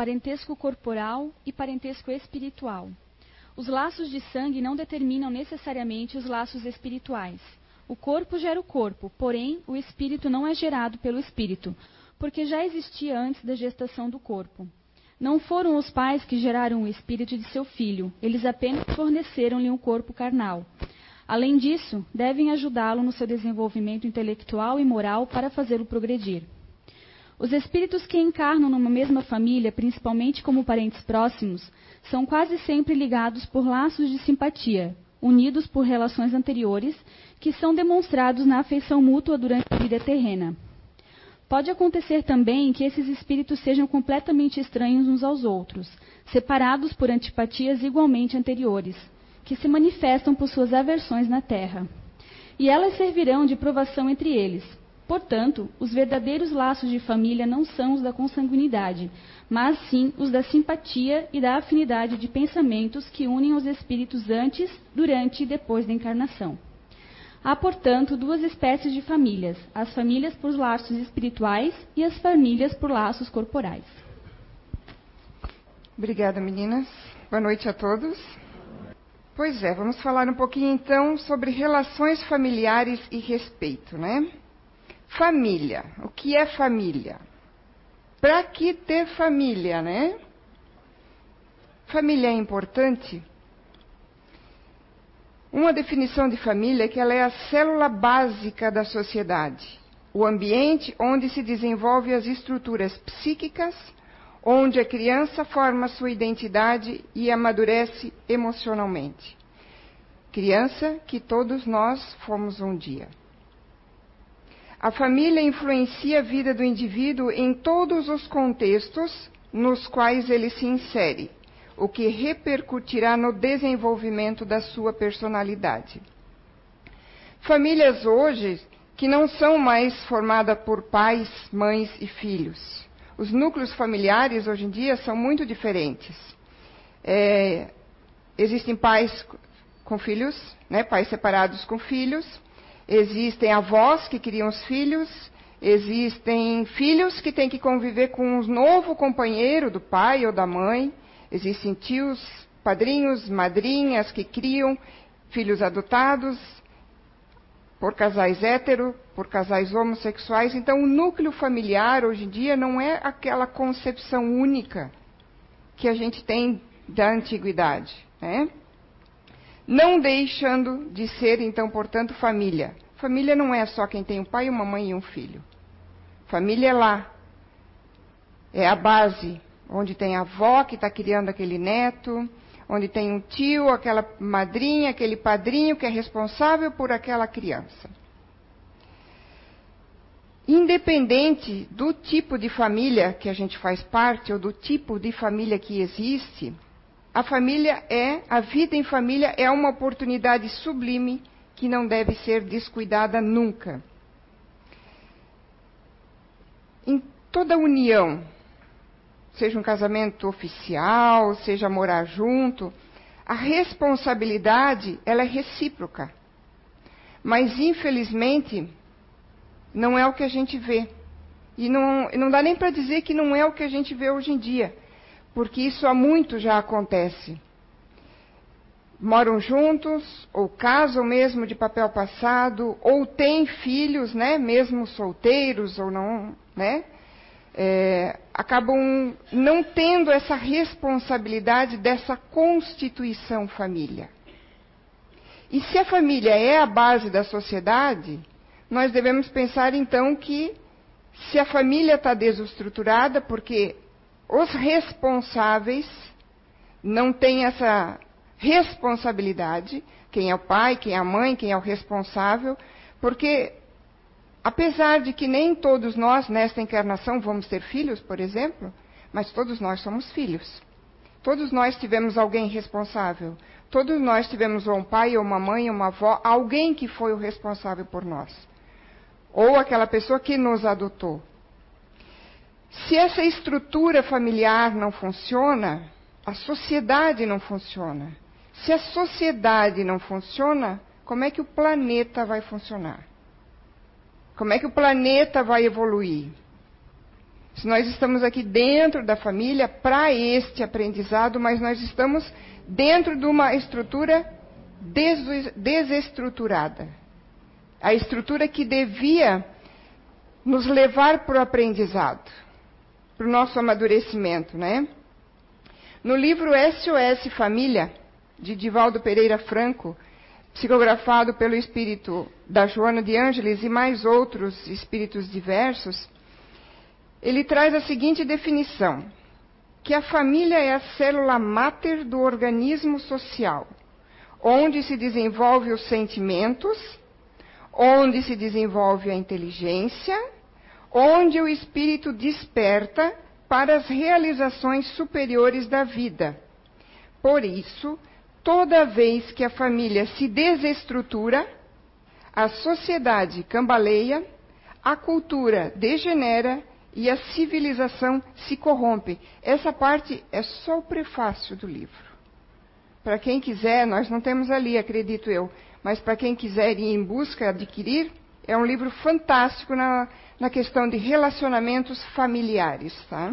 parentesco corporal e parentesco espiritual. Os laços de sangue não determinam necessariamente os laços espirituais. O corpo gera o corpo, porém o espírito não é gerado pelo espírito, porque já existia antes da gestação do corpo. Não foram os pais que geraram o espírito de seu filho, eles apenas forneceram-lhe um corpo carnal. Além disso, devem ajudá-lo no seu desenvolvimento intelectual e moral para fazê-lo progredir. Os espíritos que encarnam numa mesma família, principalmente como parentes próximos, são quase sempre ligados por laços de simpatia, unidos por relações anteriores, que são demonstrados na afeição mútua durante a vida terrena. Pode acontecer também que esses espíritos sejam completamente estranhos uns aos outros, separados por antipatias igualmente anteriores, que se manifestam por suas aversões na terra. E elas servirão de provação entre eles, Portanto, os verdadeiros laços de família não são os da consanguinidade, mas sim os da simpatia e da afinidade de pensamentos que unem os espíritos antes, durante e depois da encarnação. Há, portanto, duas espécies de famílias: as famílias por laços espirituais e as famílias por laços corporais. Obrigada, meninas. Boa noite a todos. Pois é, vamos falar um pouquinho então sobre relações familiares e respeito, né? Família. O que é família? Para que ter família, né? Família é importante? Uma definição de família é que ela é a célula básica da sociedade, o ambiente onde se desenvolvem as estruturas psíquicas, onde a criança forma sua identidade e amadurece emocionalmente. Criança que todos nós fomos um dia. A família influencia a vida do indivíduo em todos os contextos nos quais ele se insere, o que repercutirá no desenvolvimento da sua personalidade. Famílias hoje que não são mais formadas por pais, mães e filhos. Os núcleos familiares hoje em dia são muito diferentes. É, existem pais com filhos, né, pais separados com filhos, Existem avós que criam os filhos, existem filhos que têm que conviver com um novo companheiro do pai ou da mãe, existem tios, padrinhos, madrinhas que criam filhos adotados por casais hétero, por casais homossexuais. Então, o núcleo familiar hoje em dia não é aquela concepção única que a gente tem da antiguidade, né? Não deixando de ser, então, portanto, família. Família não é só quem tem um pai, uma mãe e um filho. Família é lá. É a base, onde tem a avó que está criando aquele neto, onde tem um tio, aquela madrinha, aquele padrinho que é responsável por aquela criança. Independente do tipo de família que a gente faz parte ou do tipo de família que existe, a família é, a vida em família é uma oportunidade sublime que não deve ser descuidada nunca. Em toda união, seja um casamento oficial, seja morar junto, a responsabilidade ela é recíproca. Mas infelizmente não é o que a gente vê. E não, não dá nem para dizer que não é o que a gente vê hoje em dia porque isso há muito já acontece. Moram juntos, ou casam mesmo de papel passado, ou têm filhos, né, mesmo solteiros ou não, né, é, acabam não tendo essa responsabilidade dessa constituição família. E se a família é a base da sociedade, nós devemos pensar então que se a família está desestruturada, porque os responsáveis não têm essa responsabilidade, quem é o pai, quem é a mãe, quem é o responsável, porque apesar de que nem todos nós nesta encarnação vamos ter filhos, por exemplo, mas todos nós somos filhos. Todos nós tivemos alguém responsável. Todos nós tivemos um pai, uma mãe, uma avó, alguém que foi o responsável por nós. Ou aquela pessoa que nos adotou. Se essa estrutura familiar não funciona, a sociedade não funciona. Se a sociedade não funciona, como é que o planeta vai funcionar? Como é que o planeta vai evoluir? Se nós estamos aqui dentro da família para este aprendizado, mas nós estamos dentro de uma estrutura des desestruturada. A estrutura que devia nos levar para o aprendizado, para o nosso amadurecimento, né? No livro SOS Família, de Divaldo Pereira Franco, psicografado pelo espírito da Joana de Ângeles e mais outros espíritos diversos, ele traz a seguinte definição: que a família é a célula máter do organismo social, onde se desenvolve os sentimentos, onde se desenvolve a inteligência, onde o espírito desperta para as realizações superiores da vida. Por isso, toda vez que a família se desestrutura, a sociedade cambaleia, a cultura degenera e a civilização se corrompe. Essa parte é só o prefácio do livro. Para quem quiser, nós não temos ali, acredito eu, mas para quem quiser ir em busca, adquirir, é um livro fantástico na, na questão de relacionamentos familiares. Tá?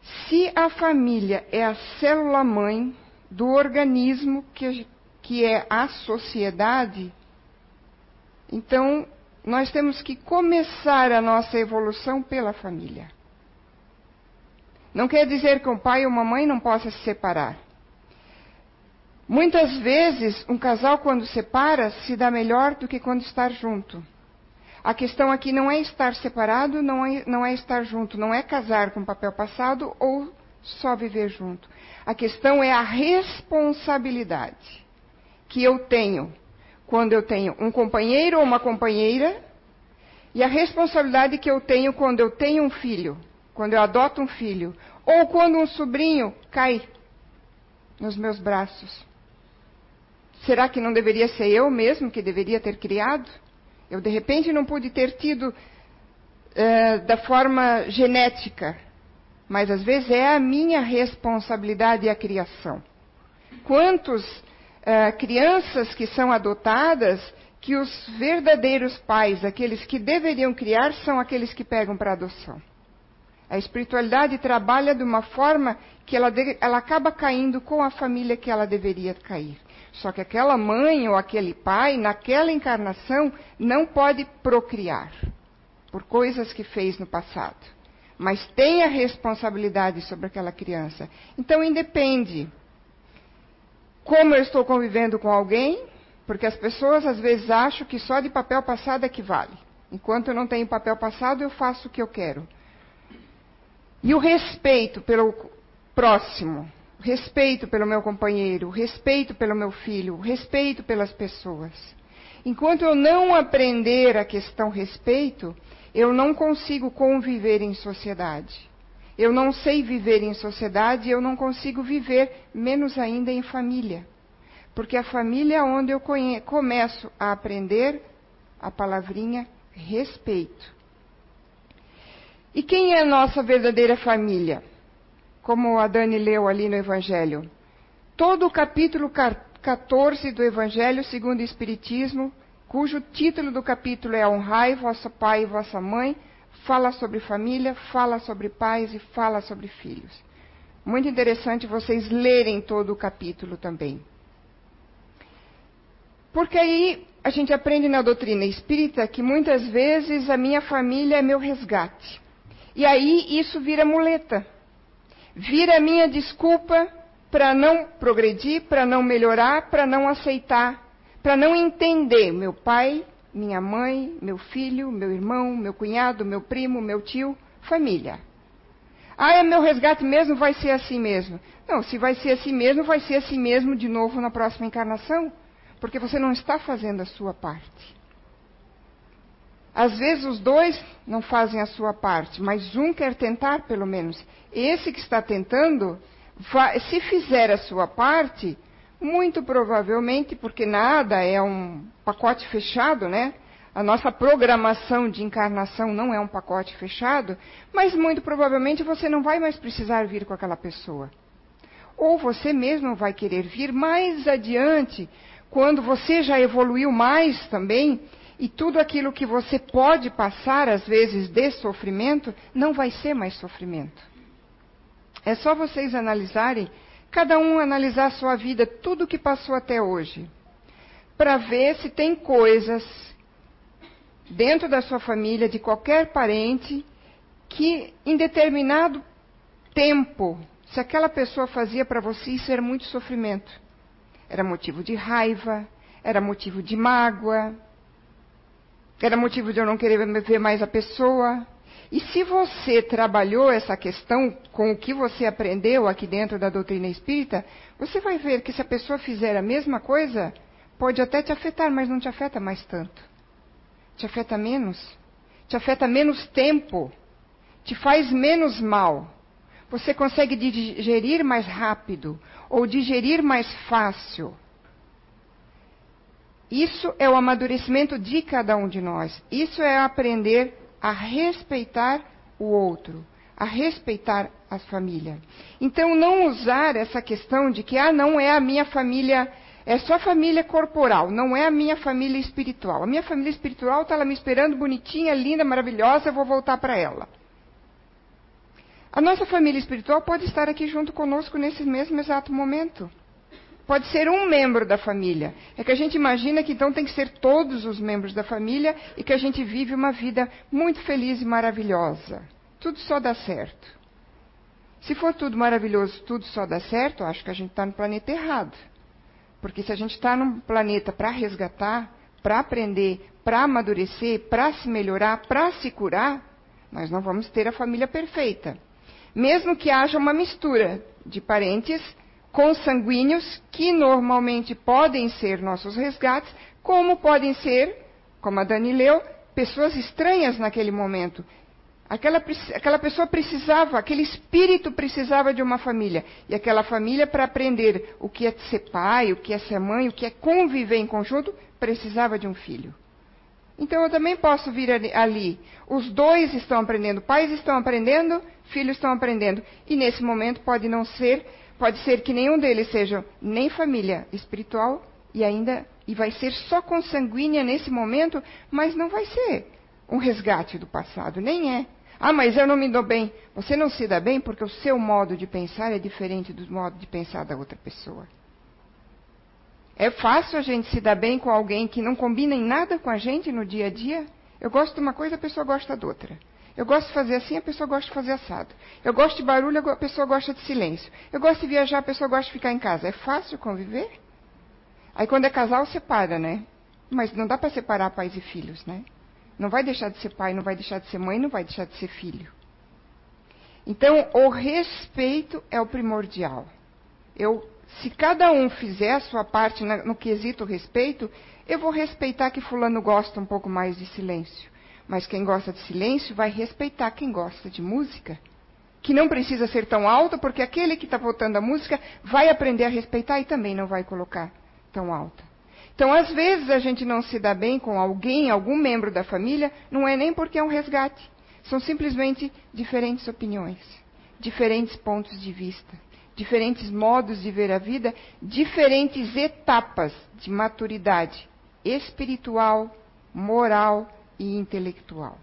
Se a família é a célula-mãe do organismo que, que é a sociedade, então nós temos que começar a nossa evolução pela família. Não quer dizer que um pai ou uma mãe não possa se separar. Muitas vezes, um casal, quando separa, se dá melhor do que quando está junto. A questão aqui não é estar separado, não é, não é estar junto, não é casar com papel passado ou só viver junto. A questão é a responsabilidade que eu tenho quando eu tenho um companheiro ou uma companheira e a responsabilidade que eu tenho quando eu tenho um filho, quando eu adoto um filho, ou quando um sobrinho cai nos meus braços. Será que não deveria ser eu mesmo que deveria ter criado? Eu, de repente, não pude ter tido uh, da forma genética, mas às vezes é a minha responsabilidade a criação. Quantos uh, crianças que são adotadas, que os verdadeiros pais, aqueles que deveriam criar, são aqueles que pegam para adoção. A espiritualidade trabalha de uma forma que ela, ela acaba caindo com a família que ela deveria cair. Só que aquela mãe ou aquele pai, naquela encarnação, não pode procriar por coisas que fez no passado. Mas tem a responsabilidade sobre aquela criança. Então, independe como eu estou convivendo com alguém, porque as pessoas às vezes acham que só de papel passado é que vale. Enquanto eu não tenho papel passado, eu faço o que eu quero. E o respeito pelo próximo, respeito pelo meu companheiro, respeito pelo meu filho, respeito pelas pessoas. Enquanto eu não aprender a questão respeito, eu não consigo conviver em sociedade. Eu não sei viver em sociedade, eu não consigo viver, menos ainda em família. Porque a família é onde eu começo a aprender a palavrinha respeito. E quem é a nossa verdadeira família? Como a Dani leu ali no Evangelho. Todo o capítulo 14 do Evangelho segundo o Espiritismo, cujo título do capítulo é Honrai vosso pai e vossa mãe, fala sobre família, fala sobre pais e fala sobre filhos. Muito interessante vocês lerem todo o capítulo também. Porque aí a gente aprende na doutrina espírita que muitas vezes a minha família é meu resgate. E aí isso vira muleta. Vira minha desculpa para não progredir, para não melhorar, para não aceitar, para não entender meu pai, minha mãe, meu filho, meu irmão, meu cunhado, meu primo, meu tio, família. Ah, é meu resgate mesmo, vai ser assim mesmo. Não, se vai ser assim mesmo, vai ser assim mesmo de novo na próxima encarnação, porque você não está fazendo a sua parte. Às vezes os dois não fazem a sua parte, mas um quer tentar pelo menos. Esse que está tentando, se fizer a sua parte, muito provavelmente, porque nada é um pacote fechado, né? A nossa programação de encarnação não é um pacote fechado, mas muito provavelmente você não vai mais precisar vir com aquela pessoa. Ou você mesmo vai querer vir mais adiante, quando você já evoluiu mais também E tudo aquilo que você pode passar, às vezes, de sofrimento, não vai ser mais sofrimento. É só vocês analisarem, cada um analisar a sua vida, tudo que passou até hoje, para ver se tem coisas dentro da sua família, de qualquer parente, que em determinado tempo, se aquela pessoa fazia para você, isso era muito sofrimento. Era motivo de raiva, era motivo de mágoa, era motivo de eu não querer ver mais a pessoa. E se você trabalhou essa questão com o que você aprendeu aqui dentro da doutrina espírita, você vai ver que se a pessoa fizer a mesma coisa, pode até te afetar, mas não te afeta mais tanto. Te afeta menos. Te afeta menos tempo. Te faz menos mal. Você consegue digerir mais rápido ou digerir mais fácil. Isso é o amadurecimento de cada um de nós. Isso é aprender a respeitar o outro, a respeitar a família. Então, não usar essa questão de que, ah, não é a minha família, é só família corporal, não é a minha família espiritual. A minha família espiritual está lá me esperando, bonitinha, linda, maravilhosa, eu vou voltar para ela. A nossa família espiritual pode estar aqui junto conosco nesse mesmo exato momento. Pode ser um membro da família. É que a gente imagina que então tem que ser todos os membros da família e que a gente vive uma vida muito feliz e maravilhosa. Tudo só dá certo. Se for tudo maravilhoso, tudo só dá certo, acho que a gente está no planeta errado. Porque se a gente está num planeta para resgatar, para aprender, para amadurecer, para se melhorar, para se curar, nós não vamos ter a família perfeita mesmo que haja uma mistura de parentes consanguíneos que normalmente podem ser nossos resgates, como podem ser, como a Dani leu, pessoas estranhas naquele momento. Aquela, aquela pessoa precisava, aquele espírito precisava de uma família. E aquela família, para aprender o que é ser pai, o que é ser mãe, o que é conviver em conjunto, precisava de um filho. Então eu também posso vir ali. Os dois estão aprendendo, pais estão aprendendo, filhos estão aprendendo. E nesse momento pode não ser, pode ser que nenhum deles seja nem família espiritual e ainda e vai ser só consanguínea nesse momento, mas não vai ser um resgate do passado, nem é. Ah, mas eu não me dou bem. Você não se dá bem porque o seu modo de pensar é diferente do modo de pensar da outra pessoa. É fácil a gente se dar bem com alguém que não combina em nada com a gente no dia a dia? Eu gosto de uma coisa, a pessoa gosta de outra. Eu gosto de fazer assim, a pessoa gosta de fazer assado. Eu gosto de barulho, a pessoa gosta de silêncio. Eu gosto de viajar, a pessoa gosta de ficar em casa. É fácil conviver? Aí quando é casal, separa, né? Mas não dá para separar pais e filhos, né? Não vai deixar de ser pai, não vai deixar de ser mãe, não vai deixar de ser filho. Então, o respeito é o primordial. Eu se cada um fizer a sua parte no quesito respeito, eu vou respeitar que fulano gosta um pouco mais de silêncio. Mas quem gosta de silêncio vai respeitar quem gosta de música. Que não precisa ser tão alta, porque aquele que está votando a música vai aprender a respeitar e também não vai colocar tão alta. Então, às vezes, a gente não se dá bem com alguém, algum membro da família, não é nem porque é um resgate. São simplesmente diferentes opiniões, diferentes pontos de vista diferentes modos de ver a vida, diferentes etapas de maturidade espiritual, moral e intelectual.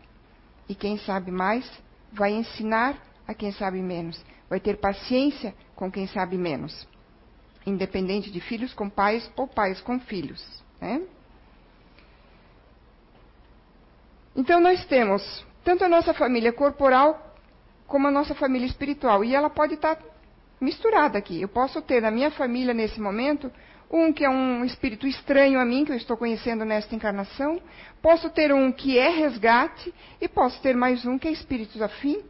E quem sabe mais vai ensinar a quem sabe menos, vai ter paciência com quem sabe menos, independente de filhos com pais ou pais com filhos. Né? Então nós temos tanto a nossa família corporal como a nossa família espiritual. E ela pode estar misturada aqui. Eu posso ter na minha família nesse momento um que é um espírito estranho a mim, que eu estou conhecendo nesta encarnação, posso ter um que é resgate e posso ter mais um que é espírito afim.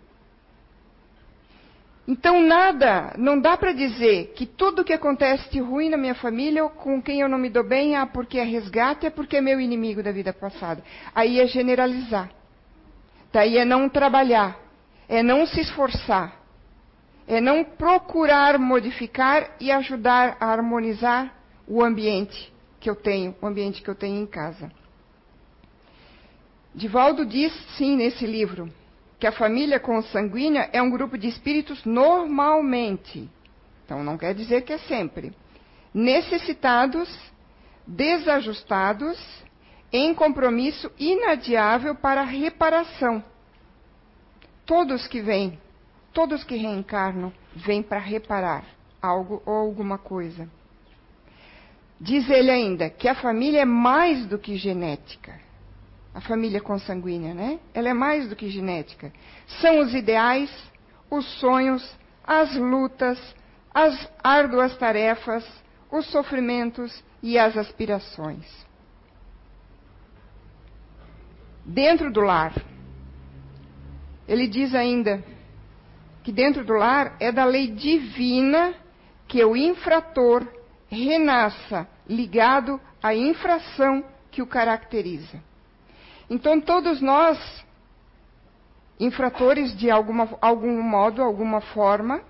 Então nada, não dá para dizer que tudo que acontece de ruim na minha família ou com quem eu não me dou bem, ah, porque é resgate, é porque é meu inimigo da vida passada. Aí é generalizar. Daí é não trabalhar, é não se esforçar é não procurar modificar e ajudar a harmonizar o ambiente que eu tenho, o ambiente que eu tenho em casa. Divaldo diz, sim, nesse livro, que a família consanguínea é um grupo de espíritos normalmente, então não quer dizer que é sempre, necessitados, desajustados, em compromisso inadiável para reparação. Todos que vêm, todos que reencarnam, vêm para reparar algo ou alguma coisa. Diz ele ainda que a família é mais do que genética. A família consanguínea, né? Ela é mais do que genética. São os ideais, os sonhos, as lutas, as árduas tarefas, os sofrimentos e as aspirações. Dentro do lar. Ele diz ainda que dentro do lar é da lei divina que o infrator renasça ligado à infração que o caracteriza. Então, todos nós, infratores de alguma, algum modo, alguma forma,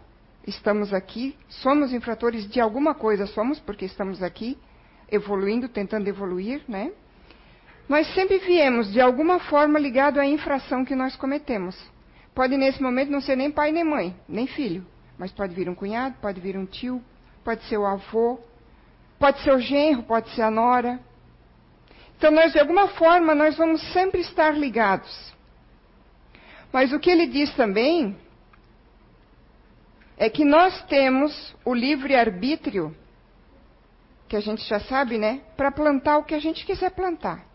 estamos aqui, somos infratores de alguma coisa, somos porque estamos aqui, evoluindo, tentando evoluir, né? Nós sempre viemos de alguma forma ligado à infração que nós cometemos. Pode nesse momento não ser nem pai nem mãe, nem filho, mas pode vir um cunhado, pode vir um tio, pode ser o avô, pode ser o genro, pode ser a nora. Então nós de alguma forma nós vamos sempre estar ligados. Mas o que ele diz também é que nós temos o livre arbítrio, que a gente já sabe, né, para plantar o que a gente quiser plantar.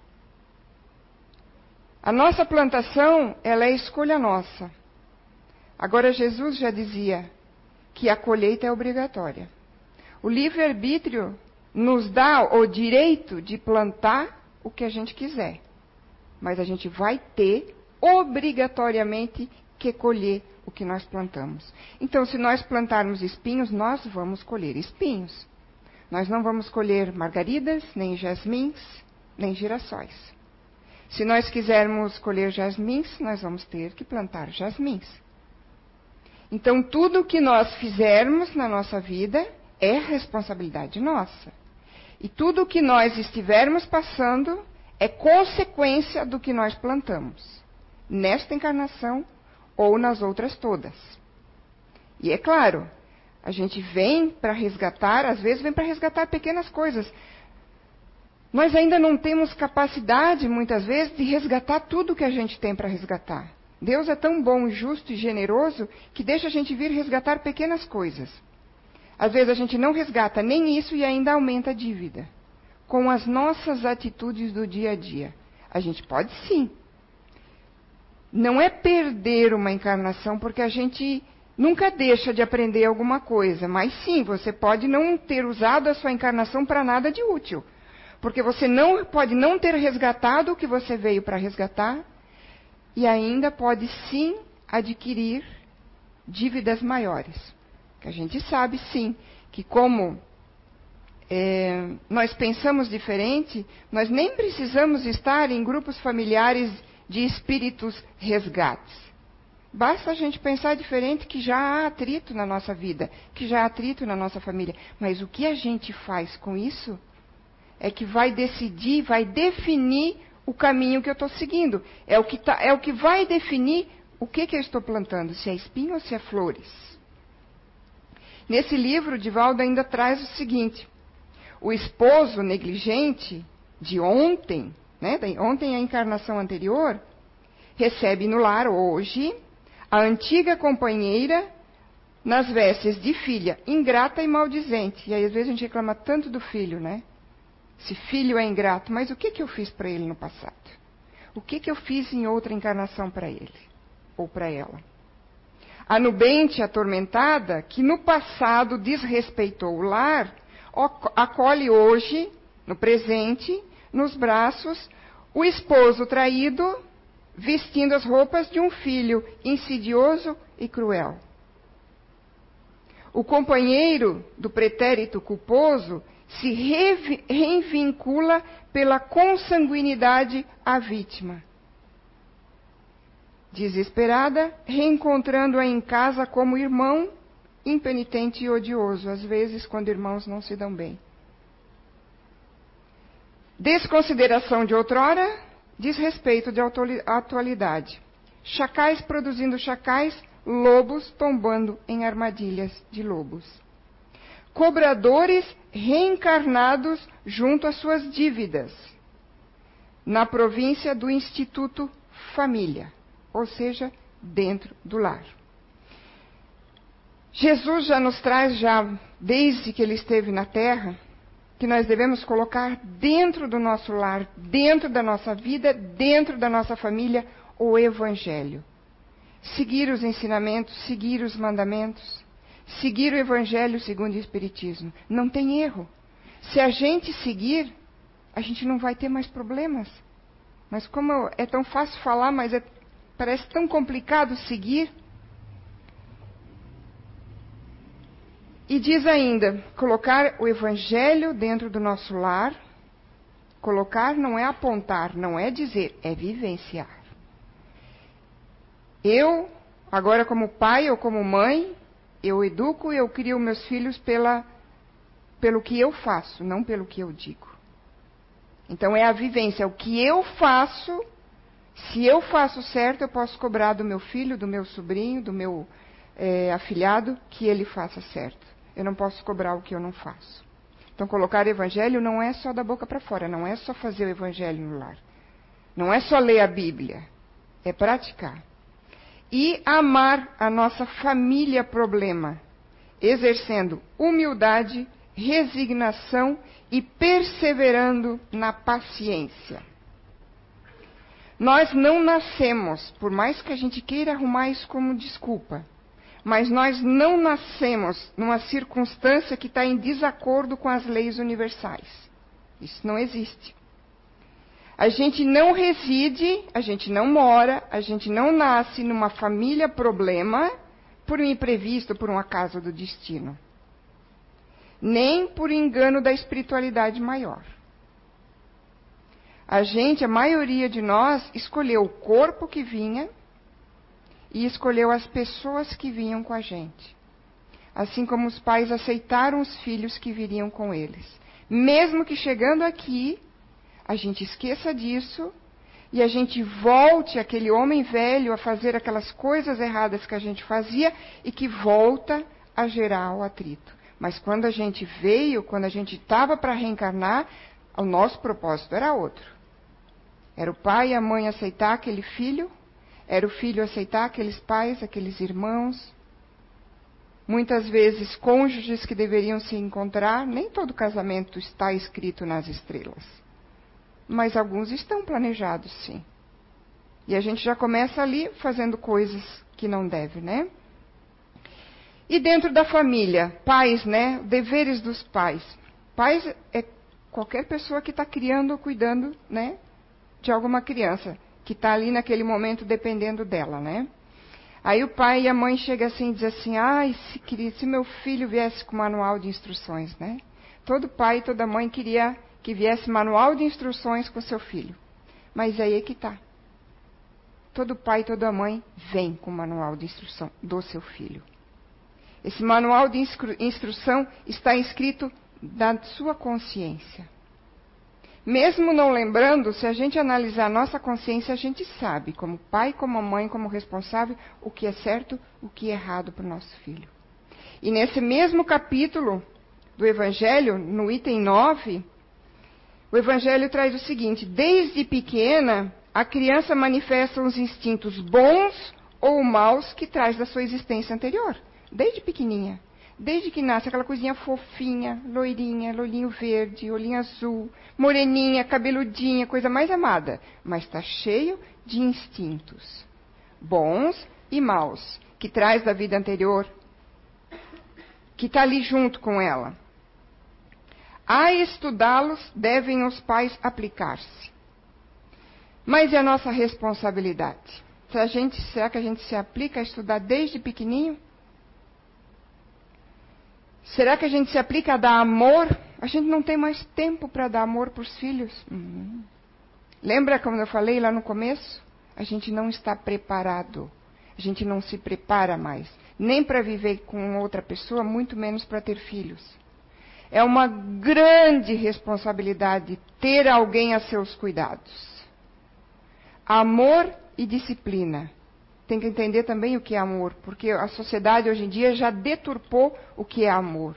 A nossa plantação, ela é escolha nossa. Agora Jesus já dizia que a colheita é obrigatória. O livre-arbítrio nos dá o direito de plantar o que a gente quiser. Mas a gente vai ter obrigatoriamente que colher o que nós plantamos. Então, se nós plantarmos espinhos, nós vamos colher espinhos. Nós não vamos colher margaridas, nem jasmins, nem girassóis. Se nós quisermos colher jasmins, nós vamos ter que plantar jasmins. Então, tudo que nós fizermos na nossa vida é responsabilidade nossa. E tudo que nós estivermos passando é consequência do que nós plantamos, nesta encarnação ou nas outras todas. E é claro, a gente vem para resgatar, às vezes vem para resgatar pequenas coisas. Nós ainda não temos capacidade, muitas vezes, de resgatar tudo que a gente tem para resgatar. Deus é tão bom, justo e generoso que deixa a gente vir resgatar pequenas coisas. Às vezes a gente não resgata nem isso e ainda aumenta a dívida. Com as nossas atitudes do dia a dia. A gente pode sim não é perder uma encarnação, porque a gente nunca deixa de aprender alguma coisa, mas sim, você pode não ter usado a sua encarnação para nada de útil. Porque você não pode não ter resgatado o que você veio para resgatar e ainda pode sim adquirir dívidas maiores. A gente sabe sim que como é, nós pensamos diferente, nós nem precisamos estar em grupos familiares de espíritos resgates. Basta a gente pensar diferente que já há atrito na nossa vida, que já há atrito na nossa família. Mas o que a gente faz com isso é que vai decidir, vai definir o caminho que eu estou seguindo. É o, que tá, é o que vai definir o que, que eu estou plantando, se é espinho ou se é flores. Nesse livro, Divaldo ainda traz o seguinte: o esposo negligente de ontem né, ontem a encarnação anterior, recebe no lar hoje a antiga companheira nas vestes de filha, ingrata e maldizente. E aí às vezes a gente reclama tanto do filho, né? Se filho é ingrato, mas o que, que eu fiz para ele no passado? O que, que eu fiz em outra encarnação para ele? Ou para ela? A nubente atormentada, que no passado desrespeitou o lar, acolhe hoje, no presente, nos braços o esposo traído vestindo as roupas de um filho insidioso e cruel. O companheiro do pretérito culposo se reincula pela consanguinidade à vítima. Desesperada, reencontrando-a em casa como irmão impenitente e odioso, às vezes quando irmãos não se dão bem. Desconsideração de outrora, desrespeito de atualidade. Chacais produzindo chacais, lobos tombando em armadilhas de lobos. Cobradores reencarnados junto às suas dívidas. na província do Instituto Família, ou seja, dentro do lar. Jesus já nos traz, já desde que ele esteve na terra, que nós devemos colocar dentro do nosso lar, dentro da nossa vida, dentro da nossa família, o Evangelho. Seguir os ensinamentos, seguir os mandamentos, seguir o Evangelho segundo o Espiritismo. Não tem erro. Se a gente seguir, a gente não vai ter mais problemas. Mas como é tão fácil falar, mas é, parece tão complicado seguir. E diz ainda: colocar o Evangelho dentro do nosso lar. Colocar não é apontar, não é dizer, é vivenciar. Eu, agora como pai ou como mãe, eu educo, eu crio meus filhos pela, pelo que eu faço, não pelo que eu digo. Então é a vivência, o que eu faço. Se eu faço certo, eu posso cobrar do meu filho, do meu sobrinho, do meu é, afilhado, que ele faça certo. Eu não posso cobrar o que eu não faço. Então, colocar o evangelho não é só da boca para fora, não é só fazer o evangelho no lar. Não é só ler a Bíblia, é praticar. E amar a nossa família problema, exercendo humildade, resignação e perseverando na paciência. Nós não nascemos, por mais que a gente queira arrumar isso como desculpa, mas nós não nascemos numa circunstância que está em desacordo com as leis universais. Isso não existe. A gente não reside, a gente não mora, a gente não nasce numa família problema por um imprevisto, por um acaso do destino. Nem por engano da espiritualidade maior. A gente, a maioria de nós, escolheu o corpo que vinha e escolheu as pessoas que vinham com a gente. Assim como os pais aceitaram os filhos que viriam com eles. Mesmo que chegando aqui, a gente esqueça disso e a gente volte aquele homem velho a fazer aquelas coisas erradas que a gente fazia e que volta a gerar o atrito. Mas quando a gente veio, quando a gente estava para reencarnar, o nosso propósito era outro. Era o pai e a mãe aceitar aquele filho era o filho aceitar aqueles pais, aqueles irmãos. Muitas vezes, cônjuges que deveriam se encontrar, nem todo casamento está escrito nas estrelas. Mas alguns estão planejados, sim. E a gente já começa ali fazendo coisas que não deve, né? E dentro da família, pais, né? Deveres dos pais. Pais é qualquer pessoa que está criando ou cuidando, né? De alguma criança que está ali naquele momento dependendo dela, né? Aí o pai e a mãe chegam assim e dizem assim, ai, se, queria, se meu filho viesse com manual de instruções, né? Todo pai e toda mãe queria que viesse manual de instruções com seu filho. Mas aí é que está. Todo pai e toda mãe vem com manual de instrução do seu filho. Esse manual de instru instrução está escrito da sua consciência. Mesmo não lembrando, se a gente analisar a nossa consciência, a gente sabe, como pai, como mãe, como responsável, o que é certo, o que é errado para o nosso filho. E nesse mesmo capítulo do Evangelho, no item 9, o Evangelho traz o seguinte: desde pequena, a criança manifesta os instintos bons ou maus que traz da sua existência anterior, desde pequenininha. Desde que nasce, aquela coisinha fofinha, loirinha, olhinho verde, olhinho azul, moreninha, cabeludinha, coisa mais amada. Mas está cheio de instintos, bons e maus, que traz da vida anterior, que está ali junto com ela. A estudá-los devem os pais aplicar-se. Mas é a nossa responsabilidade. Se a gente, será que a gente se aplica a estudar desde pequenininho? Será que a gente se aplica a dar amor? A gente não tem mais tempo para dar amor para os filhos. Uhum. Lembra como eu falei lá no começo? A gente não está preparado. A gente não se prepara mais. Nem para viver com outra pessoa, muito menos para ter filhos. É uma grande responsabilidade ter alguém a seus cuidados. Amor e disciplina tem que entender também o que é amor, porque a sociedade hoje em dia já deturpou o que é amor.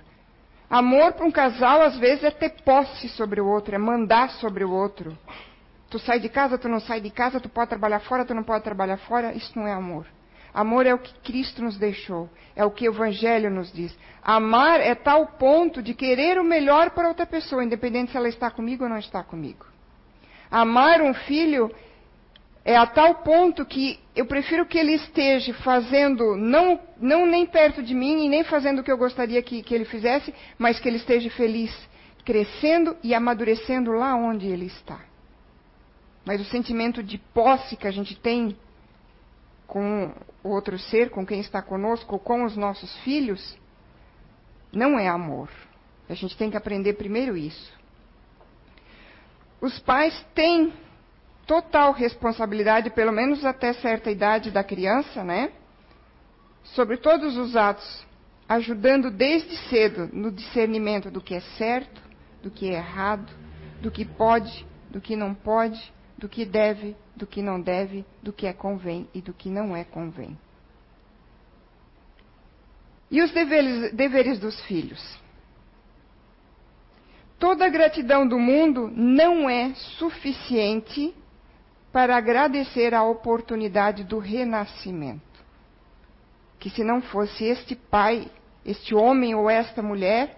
Amor para um casal, às vezes, é ter posse sobre o outro, é mandar sobre o outro. Tu sai de casa, tu não sai de casa, tu pode trabalhar fora, tu não pode trabalhar fora. Isso não é amor. Amor é o que Cristo nos deixou, é o que o Evangelho nos diz. Amar é tal ponto de querer o melhor para outra pessoa, independente se ela está comigo ou não está comigo. Amar um filho é a tal ponto que eu prefiro que ele esteja fazendo, não, não nem perto de mim e nem fazendo o que eu gostaria que, que ele fizesse, mas que ele esteja feliz, crescendo e amadurecendo lá onde ele está. Mas o sentimento de posse que a gente tem com o outro ser, com quem está conosco, com os nossos filhos, não é amor. A gente tem que aprender primeiro isso. Os pais têm total responsabilidade, pelo menos até certa idade da criança, né? Sobre todos os atos, ajudando desde cedo no discernimento do que é certo, do que é errado, do que pode, do que não pode, do que deve, do que não deve, do que é convém e do que não é convém. E os deveres, deveres dos filhos? Toda a gratidão do mundo não é suficiente para agradecer a oportunidade do renascimento. Que se não fosse este pai, este homem ou esta mulher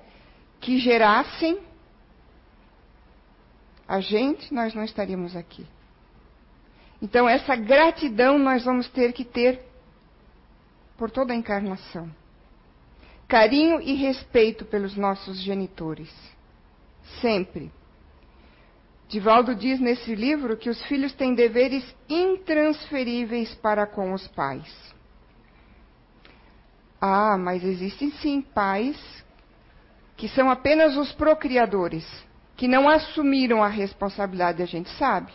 que gerassem a gente, nós não estaríamos aqui. Então, essa gratidão nós vamos ter que ter por toda a encarnação. Carinho e respeito pelos nossos genitores. Sempre. Divaldo diz nesse livro que os filhos têm deveres intransferíveis para com os pais. Ah, mas existem sim pais que são apenas os procriadores, que não assumiram a responsabilidade, a gente sabe.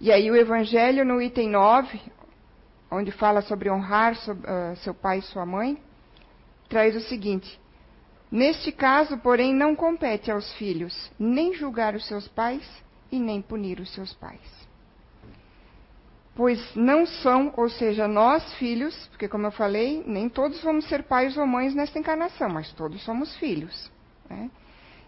E aí o Evangelho, no item 9, onde fala sobre honrar uh, seu pai e sua mãe, traz o seguinte: Neste caso, porém, não compete aos filhos nem julgar os seus pais e nem punir os seus pais. Pois não são, ou seja, nós filhos, porque como eu falei, nem todos vamos ser pais ou mães nesta encarnação, mas todos somos filhos. Né?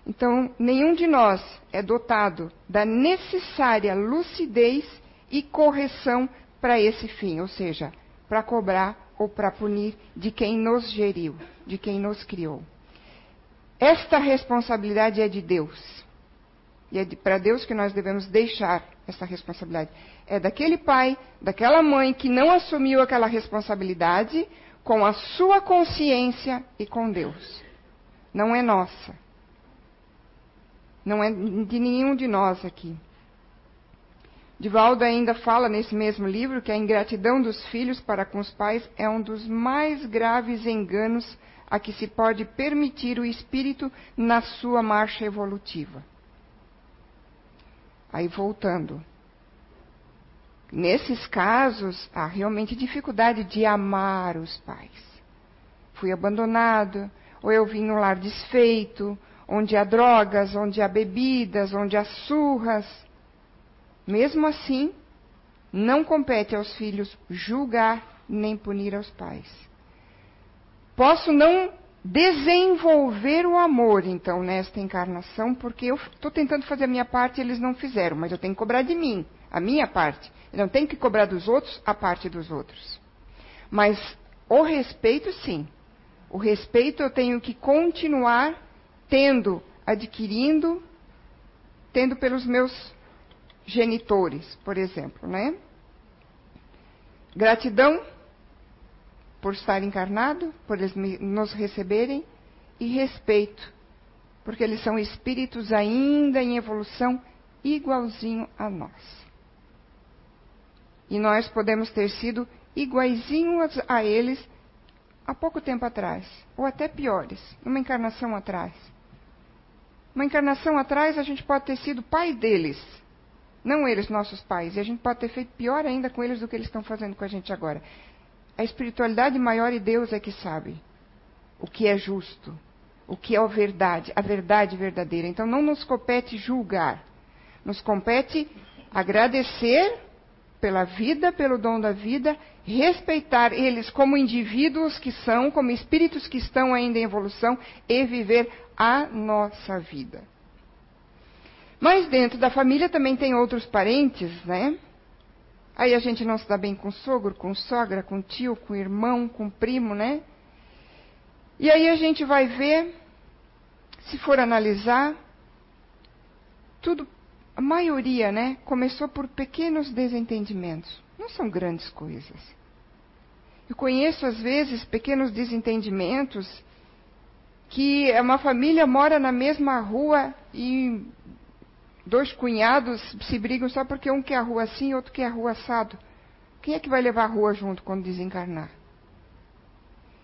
Então, nenhum de nós é dotado da necessária lucidez e correção para esse fim, ou seja, para cobrar ou para punir de quem nos geriu, de quem nos criou. Esta responsabilidade é de Deus. E é para Deus que nós devemos deixar essa responsabilidade. É daquele pai, daquela mãe que não assumiu aquela responsabilidade com a sua consciência e com Deus. Não é nossa. Não é de nenhum de nós aqui. Divaldo ainda fala nesse mesmo livro que a ingratidão dos filhos para com os pais é um dos mais graves enganos a que se pode permitir o espírito na sua marcha evolutiva. Aí voltando. Nesses casos, há realmente dificuldade de amar os pais. Fui abandonado, ou eu vim num lar desfeito, onde há drogas, onde há bebidas, onde há surras. Mesmo assim, não compete aos filhos julgar nem punir aos pais. Posso não desenvolver o amor, então, nesta encarnação, porque eu estou tentando fazer a minha parte e eles não fizeram, mas eu tenho que cobrar de mim, a minha parte. Eu não tenho que cobrar dos outros a parte dos outros. Mas o respeito, sim. O respeito eu tenho que continuar tendo, adquirindo, tendo pelos meus genitores, por exemplo, né? Gratidão por estar encarnado, por eles nos receberem, e respeito, porque eles são espíritos ainda em evolução igualzinho a nós. E nós podemos ter sido iguaizinhos a eles há pouco tempo atrás, ou até piores, uma encarnação atrás. Uma encarnação atrás a gente pode ter sido pai deles, não eles nossos pais, e a gente pode ter feito pior ainda com eles do que eles estão fazendo com a gente agora. A espiritualidade maior e Deus é que sabe o que é justo, o que é a verdade, a verdade verdadeira. Então não nos compete julgar, nos compete agradecer pela vida, pelo dom da vida, respeitar eles como indivíduos que são, como espíritos que estão ainda em evolução e viver a nossa vida. Mas dentro da família também tem outros parentes, né? Aí a gente não se dá bem com sogro, com sogra, com tio, com irmão, com primo, né? E aí a gente vai ver, se for analisar, tudo, a maioria, né, começou por pequenos desentendimentos. Não são grandes coisas. Eu conheço, às vezes, pequenos desentendimentos que uma família mora na mesma rua e dois cunhados se brigam só porque um quer a rua assim e outro quer a rua assado. Quem é que vai levar a rua junto quando desencarnar?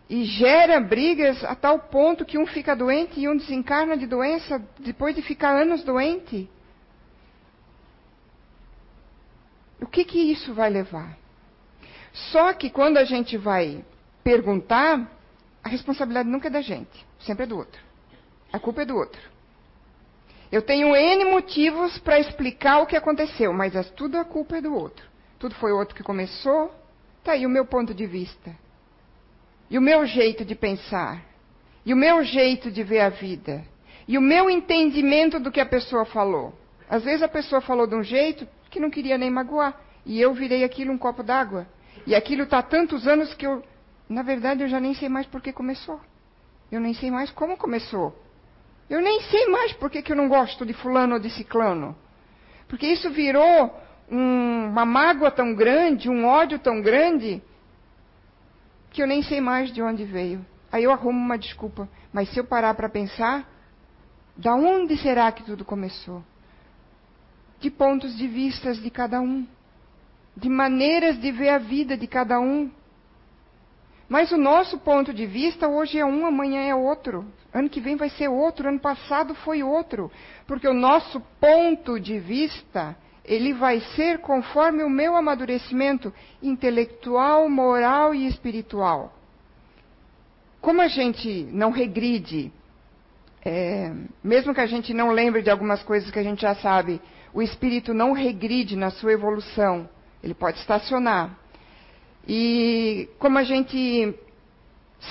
E gera brigas a tal ponto que um fica doente e um desencarna de doença depois de ficar anos doente. O que que isso vai levar? Só que quando a gente vai perguntar, a responsabilidade nunca é da gente, sempre é do outro. A culpa é do outro. Eu tenho N motivos para explicar o que aconteceu, mas é tudo a culpa é do outro. Tudo foi o outro que começou. Tá aí o meu ponto de vista. E o meu jeito de pensar. E o meu jeito de ver a vida. E o meu entendimento do que a pessoa falou. Às vezes a pessoa falou de um jeito que não queria nem magoar. E eu virei aquilo um copo d'água. E aquilo está tantos anos que eu, na verdade, eu já nem sei mais por que começou. Eu nem sei mais como começou. Eu nem sei mais por que, que eu não gosto de fulano ou de ciclano. Porque isso virou um, uma mágoa tão grande, um ódio tão grande, que eu nem sei mais de onde veio. Aí eu arrumo uma desculpa. Mas se eu parar para pensar, da onde será que tudo começou? De pontos de vistas de cada um, de maneiras de ver a vida de cada um. Mas o nosso ponto de vista hoje é um, amanhã é outro. Ano que vem vai ser outro, ano passado foi outro. Porque o nosso ponto de vista, ele vai ser conforme o meu amadurecimento intelectual, moral e espiritual. Como a gente não regride, é, mesmo que a gente não lembre de algumas coisas que a gente já sabe, o espírito não regride na sua evolução. Ele pode estacionar. E como a gente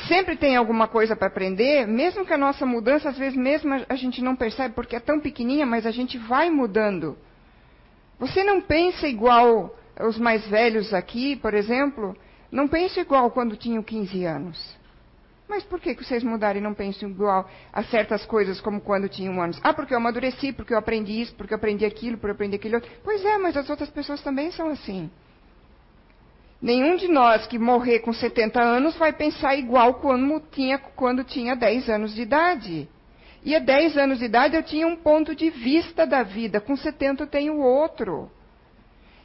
sempre tem alguma coisa para aprender, mesmo que a nossa mudança, às vezes mesmo a gente não percebe porque é tão pequenininha, mas a gente vai mudando. Você não pensa igual os mais velhos aqui, por exemplo, não pensa igual quando tinham 15 anos. Mas por que, que vocês mudaram e não pensam igual a certas coisas como quando tinham anos? Ah, porque eu amadureci, porque eu aprendi isso, porque eu aprendi aquilo, porque eu aprendi aquilo outro. Pois é, mas as outras pessoas também são assim. Nenhum de nós que morrer com 70 anos vai pensar igual quando tinha, quando tinha 10 anos de idade. E a 10 anos de idade eu tinha um ponto de vista da vida, com 70 eu tenho outro.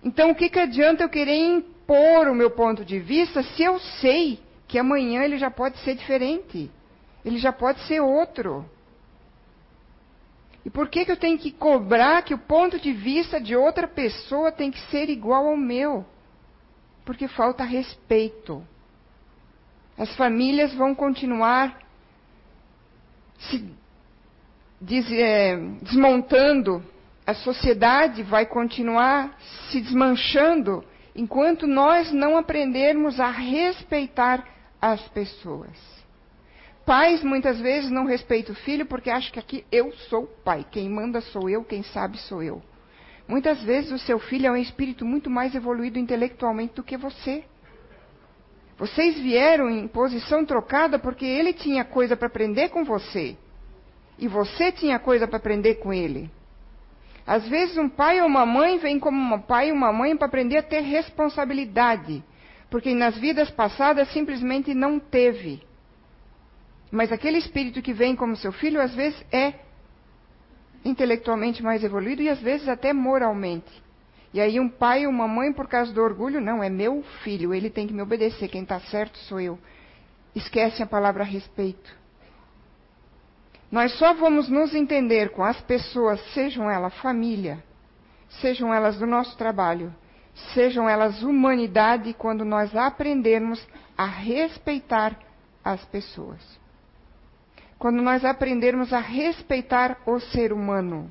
Então o que, que adianta eu querer impor o meu ponto de vista se eu sei que amanhã ele já pode ser diferente? Ele já pode ser outro. E por que, que eu tenho que cobrar que o ponto de vista de outra pessoa tem que ser igual ao meu? Porque falta respeito. As famílias vão continuar se des, é, desmontando, a sociedade vai continuar se desmanchando enquanto nós não aprendermos a respeitar as pessoas. Pais muitas vezes não respeitam o filho porque acham que aqui eu sou o pai, quem manda sou eu, quem sabe sou eu. Muitas vezes o seu filho é um espírito muito mais evoluído intelectualmente do que você. Vocês vieram em posição trocada porque ele tinha coisa para aprender com você. E você tinha coisa para aprender com ele. Às vezes um pai ou uma mãe vem como um pai e uma mãe para aprender a ter responsabilidade. Porque nas vidas passadas simplesmente não teve. Mas aquele espírito que vem como seu filho, às vezes é intelectualmente mais evoluído e às vezes até moralmente. E aí um pai ou uma mãe, por causa do orgulho, não, é meu filho, ele tem que me obedecer, quem está certo sou eu. Esquece a palavra respeito. Nós só vamos nos entender com as pessoas, sejam elas família, sejam elas do nosso trabalho, sejam elas humanidade, quando nós aprendermos a respeitar as pessoas quando nós aprendermos a respeitar o ser humano.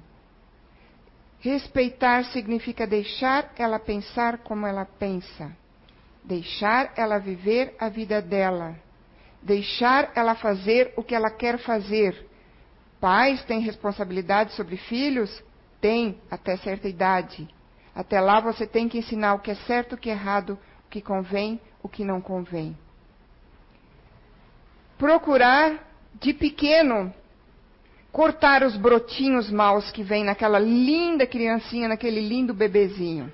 Respeitar significa deixar ela pensar como ela pensa, deixar ela viver a vida dela, deixar ela fazer o que ela quer fazer. Pais têm responsabilidade sobre filhos? Tem até certa idade. Até lá você tem que ensinar o que é certo, o que é errado, o que convém, o que não convém. Procurar de pequeno cortar os brotinhos maus que vêm naquela linda criancinha, naquele lindo bebezinho.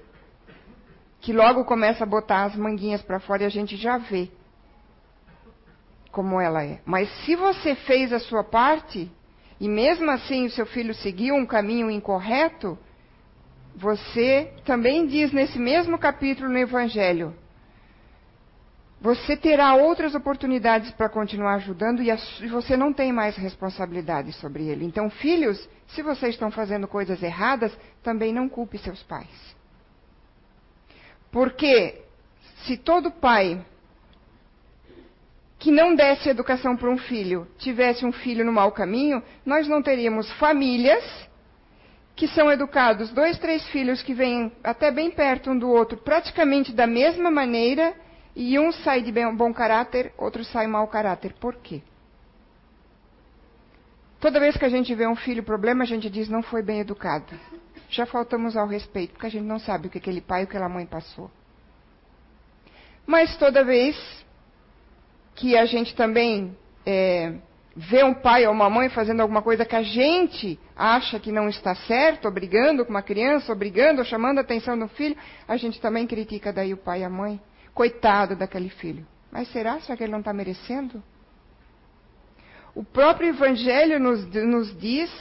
Que logo começa a botar as manguinhas para fora e a gente já vê como ela é. Mas se você fez a sua parte, e mesmo assim o seu filho seguiu um caminho incorreto, você também diz nesse mesmo capítulo no Evangelho: você terá outras oportunidades para continuar ajudando e, você não tem mais responsabilidade sobre ele. Então, filhos, se vocês estão fazendo coisas erradas, também não culpe seus pais. Porque se todo pai que não desse educação para um filho tivesse um filho no mau caminho, nós não teríamos famílias que são educados, dois, três filhos que vêm até bem perto um do outro, praticamente da mesma maneira, e um sai de bom caráter, outro sai mau caráter. Por quê? Toda vez que a gente vê um filho problema, a gente diz não foi bem educado. Já faltamos ao respeito, porque a gente não sabe o que aquele pai ou aquela mãe passou. Mas toda vez que a gente também é, vê um pai ou uma mãe fazendo alguma coisa que a gente acha que não está certo, obrigando com uma criança, obrigando, ou chamando a atenção do filho, a gente também critica daí o pai e a mãe. Coitado daquele filho. Mas será? Será que ele não está merecendo? O próprio Evangelho nos, nos diz,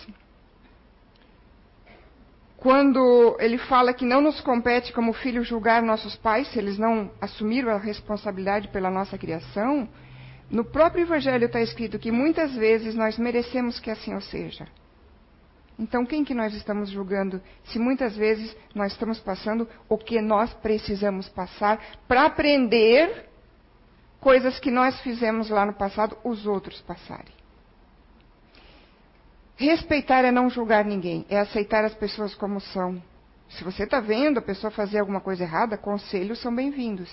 quando ele fala que não nos compete como filho julgar nossos pais, se eles não assumiram a responsabilidade pela nossa criação, no próprio Evangelho está escrito que muitas vezes nós merecemos que assim seja. Então, quem que nós estamos julgando se muitas vezes nós estamos passando o que nós precisamos passar para aprender coisas que nós fizemos lá no passado, os outros passarem? Respeitar é não julgar ninguém, é aceitar as pessoas como são. Se você está vendo a pessoa fazer alguma coisa errada, conselhos são bem-vindos.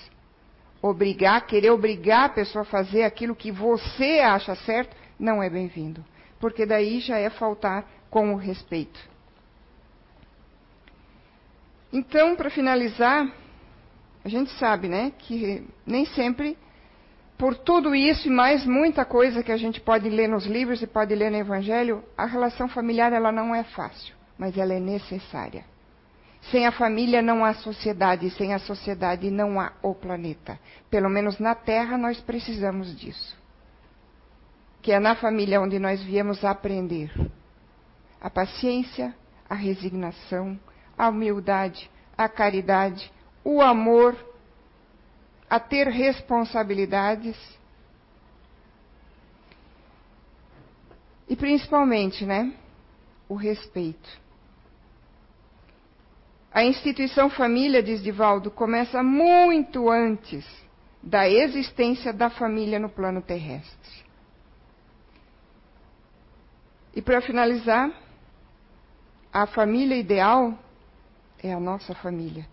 Obrigar, querer obrigar a pessoa a fazer aquilo que você acha certo, não é bem-vindo. Porque daí já é faltar com o respeito. Então, para finalizar, a gente sabe, né, que nem sempre, por tudo isso e mais muita coisa que a gente pode ler nos livros e pode ler no Evangelho, a relação familiar ela não é fácil, mas ela é necessária. Sem a família não há sociedade, sem a sociedade não há o planeta. Pelo menos na Terra nós precisamos disso. Que é na família onde nós viemos aprender a paciência, a resignação, a humildade, a caridade, o amor, a ter responsabilidades. E principalmente, né, o respeito. A instituição família, diz Divaldo, começa muito antes da existência da família no plano terrestre. E para finalizar, a família ideal é a nossa família.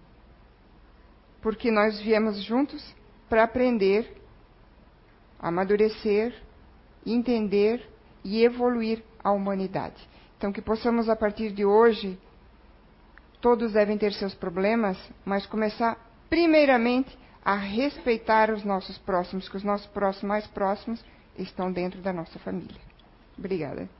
Porque nós viemos juntos para aprender, amadurecer, entender e evoluir a humanidade. Então, que possamos, a partir de hoje, todos devem ter seus problemas, mas começar, primeiramente, a respeitar os nossos próximos, que os nossos próximos mais próximos estão dentro da nossa família. Obrigada.